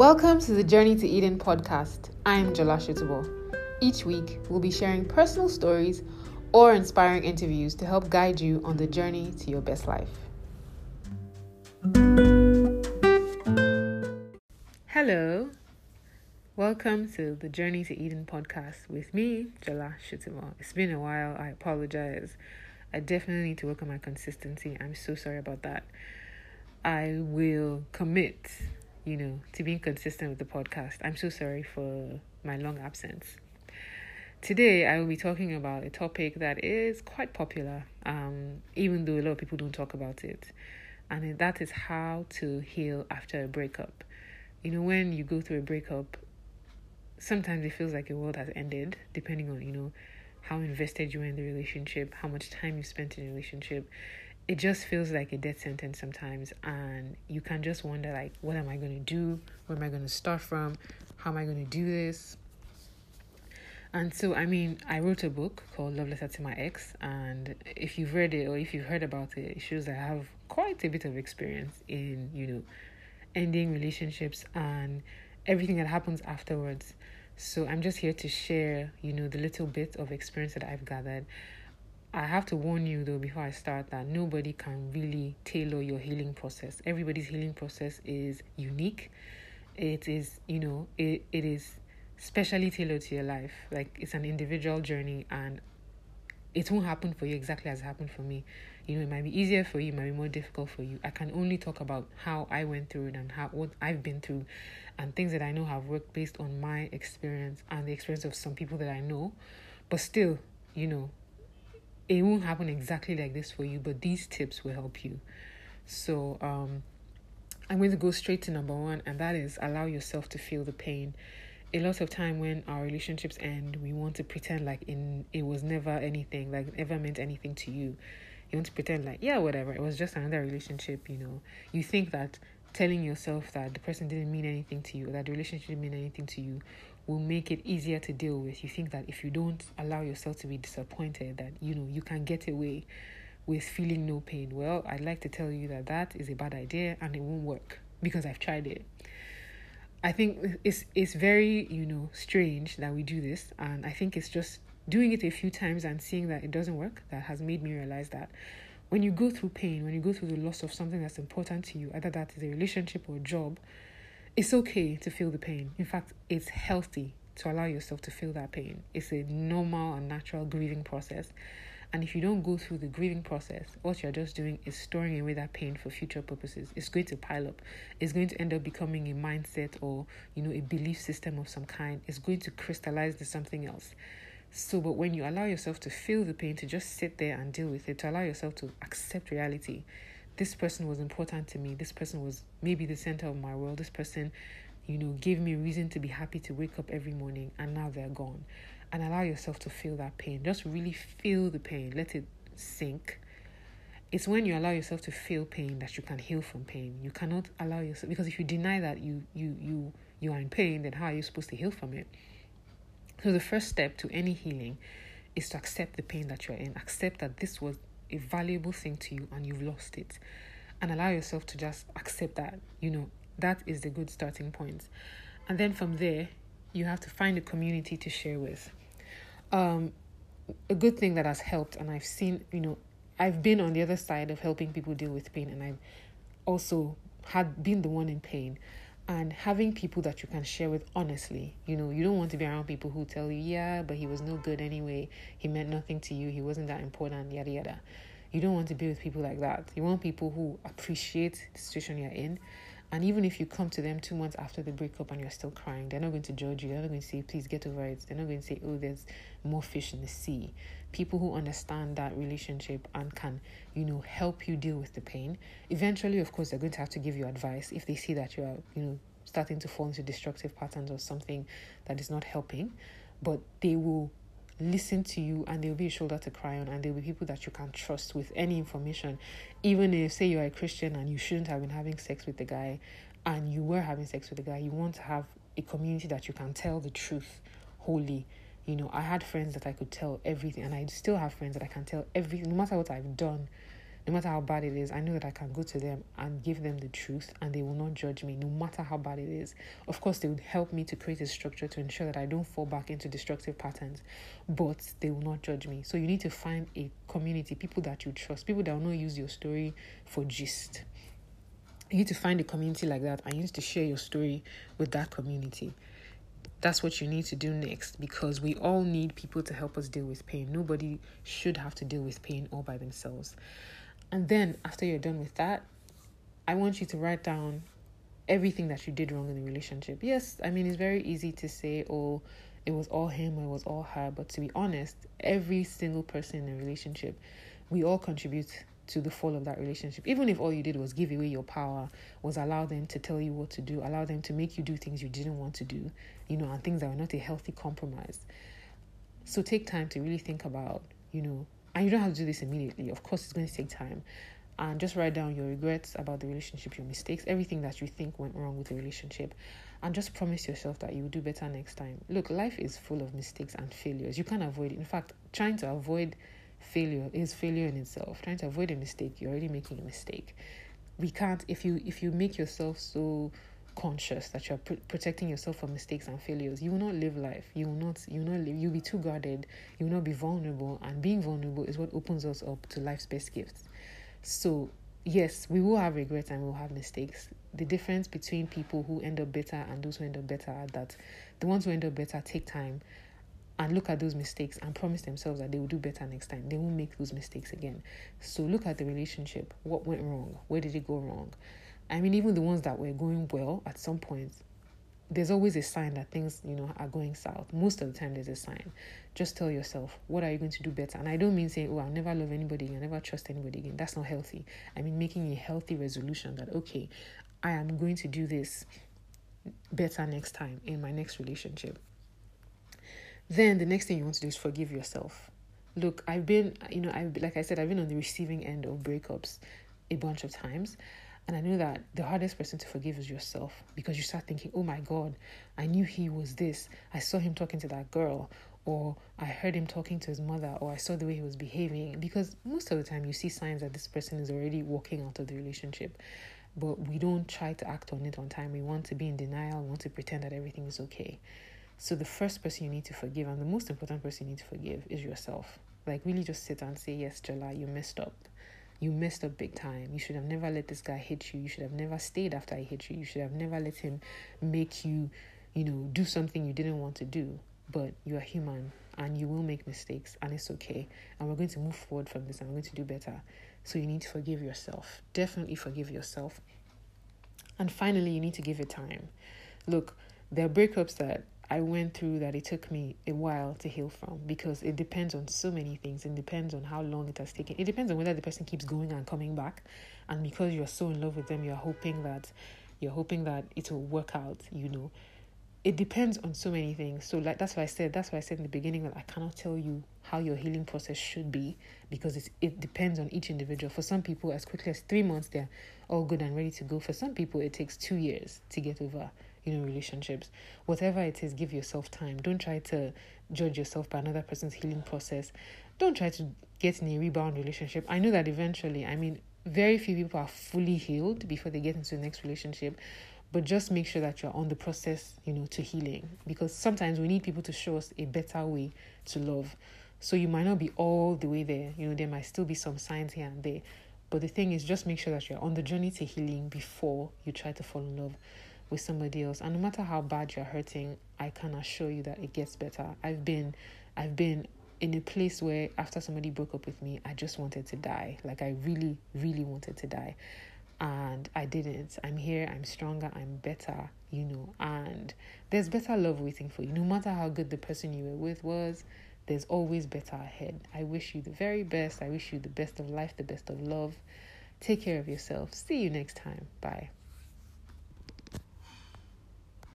Welcome to the Journey to Eden podcast. I'm Jola Sotubo. Each week, we'll be sharing personal stories or inspiring interviews to help guide you on the journey to your best life. Hello. Welcome to the Journey to Eden podcast with me, Jola Sotubo. It's been a while. I apologize. I definitely need to work on my consistency. I'm so sorry about that. I will commit you know, to being consistent with the podcast. I'm so sorry for my long absence. Today, I will be talking about a topic that is quite popular, um, even though a lot of people don't talk about it. And that is how to heal after a breakup. You know, when you go through a breakup, sometimes it feels like your world has ended, depending on, you know, how invested you are in the relationship, how much time you spent in the relationship it just feels like a death sentence sometimes and you can just wonder like what am i going to do? Where am i going to start from? How am i going to do this? And so i mean i wrote a book called love letter to my ex and if you've read it or if you've heard about it it shows that i have quite a bit of experience in you know ending relationships and everything that happens afterwards. So i'm just here to share you know the little bit of experience that i've gathered I have to warn you though before I start that nobody can really tailor your healing process. Everybody's healing process is unique. It is, you know, it, it is specially tailored to your life. Like it's an individual journey and it won't happen for you exactly as happened for me. You know, it might be easier for you, it might be more difficult for you. I can only talk about how I went through it and how what I've been through and things that I know have worked based on my experience and the experience of some people that I know. But still, you know, it won't happen exactly like this for you, but these tips will help you. So, um, I'm going to go straight to number one, and that is allow yourself to feel the pain. A lot of time when our relationships end, we want to pretend like in it was never anything, like never meant anything to you. You want to pretend like yeah, whatever. It was just another relationship. You know, you think that telling yourself that the person didn't mean anything to you, that the relationship didn't mean anything to you, will make it easier to deal with. You think that if you don't allow yourself to be disappointed, that you know you can get away with feeling no pain. Well, I'd like to tell you that that is a bad idea and it won't work because I've tried it. I think it's it's very you know strange that we do this, and I think it's just doing it a few times and seeing that it doesn't work that has made me realize that when you go through pain, when you go through the loss of something that's important to you, either that is a relationship or a job, it's okay to feel the pain. In fact, it's healthy to allow yourself to feel that pain. It's a normal and natural grieving process. And if you don't go through the grieving process, what you're just doing is storing away that pain for future purposes. It's going to pile up. It's going to end up becoming a mindset or, you know, a belief system of some kind. It's going to crystallize to something else. So, but when you allow yourself to feel the pain, to just sit there and deal with it, to allow yourself to accept reality, this person was important to me. This person was maybe the center of my world. This person, you know, gave me reason to be happy to wake up every morning and now they're gone. And allow yourself to feel that pain. Just really feel the pain. Let it sink. It's when you allow yourself to feel pain that you can heal from pain. You cannot allow yourself because if you deny that you you you you are in pain, then how are you supposed to heal from it? So the first step to any healing is to accept the pain that you're in. Accept that this was a valuable thing to you and you've lost it and allow yourself to just accept that you know that is the good starting point and then from there you have to find a community to share with um a good thing that has helped and i've seen you know i've been on the other side of helping people deal with pain and i've also had been the one in pain and having people that you can share with honestly. You know you don't want to be around people who tell you yeah but he was no good anyway. He meant nothing to you. He wasn't that important yada yada. You don't want to be with people like that. You want people who appreciate the situation you're in and even if you come to them two months after the breakup and you're still crying they're not going to judge you. They're not going to say please get over it. They're not going to say oh there's more fish in the sea. People who understand that relationship and can you know help you deal with the pain eventually of course they're going to have to give you advice if they see that you are you know starting to fall into destructive patterns or something that is not helping. But they will listen to you and there'll be a shoulder to cry on and there'll be people that you can trust with any information. Even if say you're a christian and you shouldn't have been having sex with the guy and you were having sex with the guy you want to have a community that you can tell the truth wholly. You know, I had friends that I could tell everything, and I still have friends that I can tell everything, no matter what I've done no matter how bad it is, I know that I can go to them and give them the truth and they will not judge me, no matter how bad it is. Of course, they would help me to create a structure to ensure that I don't fall back into destructive patterns, but they will not judge me. So you need to find a community, people that you trust, people that will not use your story for gist. You need to find a community like that and you need to share your story with that community that's what you need to do next because we all need people to help us deal with pain. Nobody should have to deal with pain all by themselves. And then after you're done with that, I want you to write down everything that you did wrong in the relationship. Yes, I mean, it's very easy to say, oh, it was all him or it was all her. But to be honest, every single person in a relationship, we all contribute to the fall of that relationship. Even if all you did was give away your power, was allow them to tell you what to do, allow them to make you do things you didn't want to do, you know, and things that were not a healthy compromise. So take time to really think about, you know, and you don't have to do this immediately. Of course, it's going to take time. And just write down your regrets about the relationship, your mistakes, everything that you think went wrong with the relationship. And just promise yourself that you will do better next time. Look, life is full of mistakes and failures. You can't avoid it. In fact, trying to avoid failure is failure in itself. Trying to avoid a mistake, you're already making a mistake. We can't if you if you make yourself so conscious that you're pr- protecting yourself from mistakes and failures you will not live life you will not you will not live you'll be too guarded you will not be vulnerable and being vulnerable is what opens us up to life's best gifts so yes we will have regrets and we'll have mistakes the difference between people who end up better and those who end up better are that the ones who end up better take time and look at those mistakes and promise themselves that they will do better next time. They won't make those mistakes again. So look at the relationship. What went wrong? Where did it go wrong? I mean, even the ones that were going well at some point, there's always a sign that things, you know, are going south. Most of the time, there's a sign. Just tell yourself, what are you going to do better? And I don't mean saying, oh, I'll never love anybody again, I'll never trust anybody again. That's not healthy. I mean, making a healthy resolution that, okay, I am going to do this better next time in my next relationship. Then the next thing you want to do is forgive yourself. Look, I've been, you know, I like I said, I've been on the receiving end of breakups a bunch of times. And I know that the hardest person to forgive is yourself because you start thinking, oh my God, I knew he was this. I saw him talking to that girl, or I heard him talking to his mother, or I saw the way he was behaving. Because most of the time, you see signs that this person is already walking out of the relationship. But we don't try to act on it on time. We want to be in denial, we want to pretend that everything is okay. So, the first person you need to forgive, and the most important person you need to forgive, is yourself. Like, really just sit and say, Yes, Jola, you messed up you messed up big time. You should have never let this guy hit you. You should have never stayed after I hit you. You should have never let him make you, you know, do something you didn't want to do. But you are human and you will make mistakes and it's okay. And we're going to move forward from this and we're going to do better. So you need to forgive yourself. Definitely forgive yourself. And finally, you need to give it time. Look, there are breakups that I went through that it took me a while to heal from because it depends on so many things. It depends on how long it has taken. It depends on whether the person keeps going and coming back. And because you're so in love with them, you're hoping that you're hoping that it will work out, you know. It depends on so many things. So like that's why I said that's why I said in the beginning that I cannot tell you how your healing process should be because it's, it depends on each individual. For some people, as quickly as three months, they're all good and ready to go. For some people, it takes two years to get over you know relationships. Whatever it is give yourself time. Don't try to judge yourself by another person's healing process. Don't try to get in a rebound relationship. I know that eventually i mean very few people are fully healed before they get into the next relationship but just make sure that you're on the process you know to healing because sometimes we need people to show us a better way to love. So you might not be all the way there. You know there might still be some signs here and there but the thing is just make sure that you're on the journey to healing before you try to fall in love with somebody else. And no matter how bad you're hurting i can assure you that it gets better. I've been i've been in a place where after somebody broke up with me i just wanted to die. Like i really really wanted to die. And i didn't. I'm here. I'm stronger. I'm better you know. And there's better love waiting for you. No matter how good the person you were with was there's always better ahead. I wish you the very best. I wish you the best of life the best of love. Take care of yourself. See you next time. Bye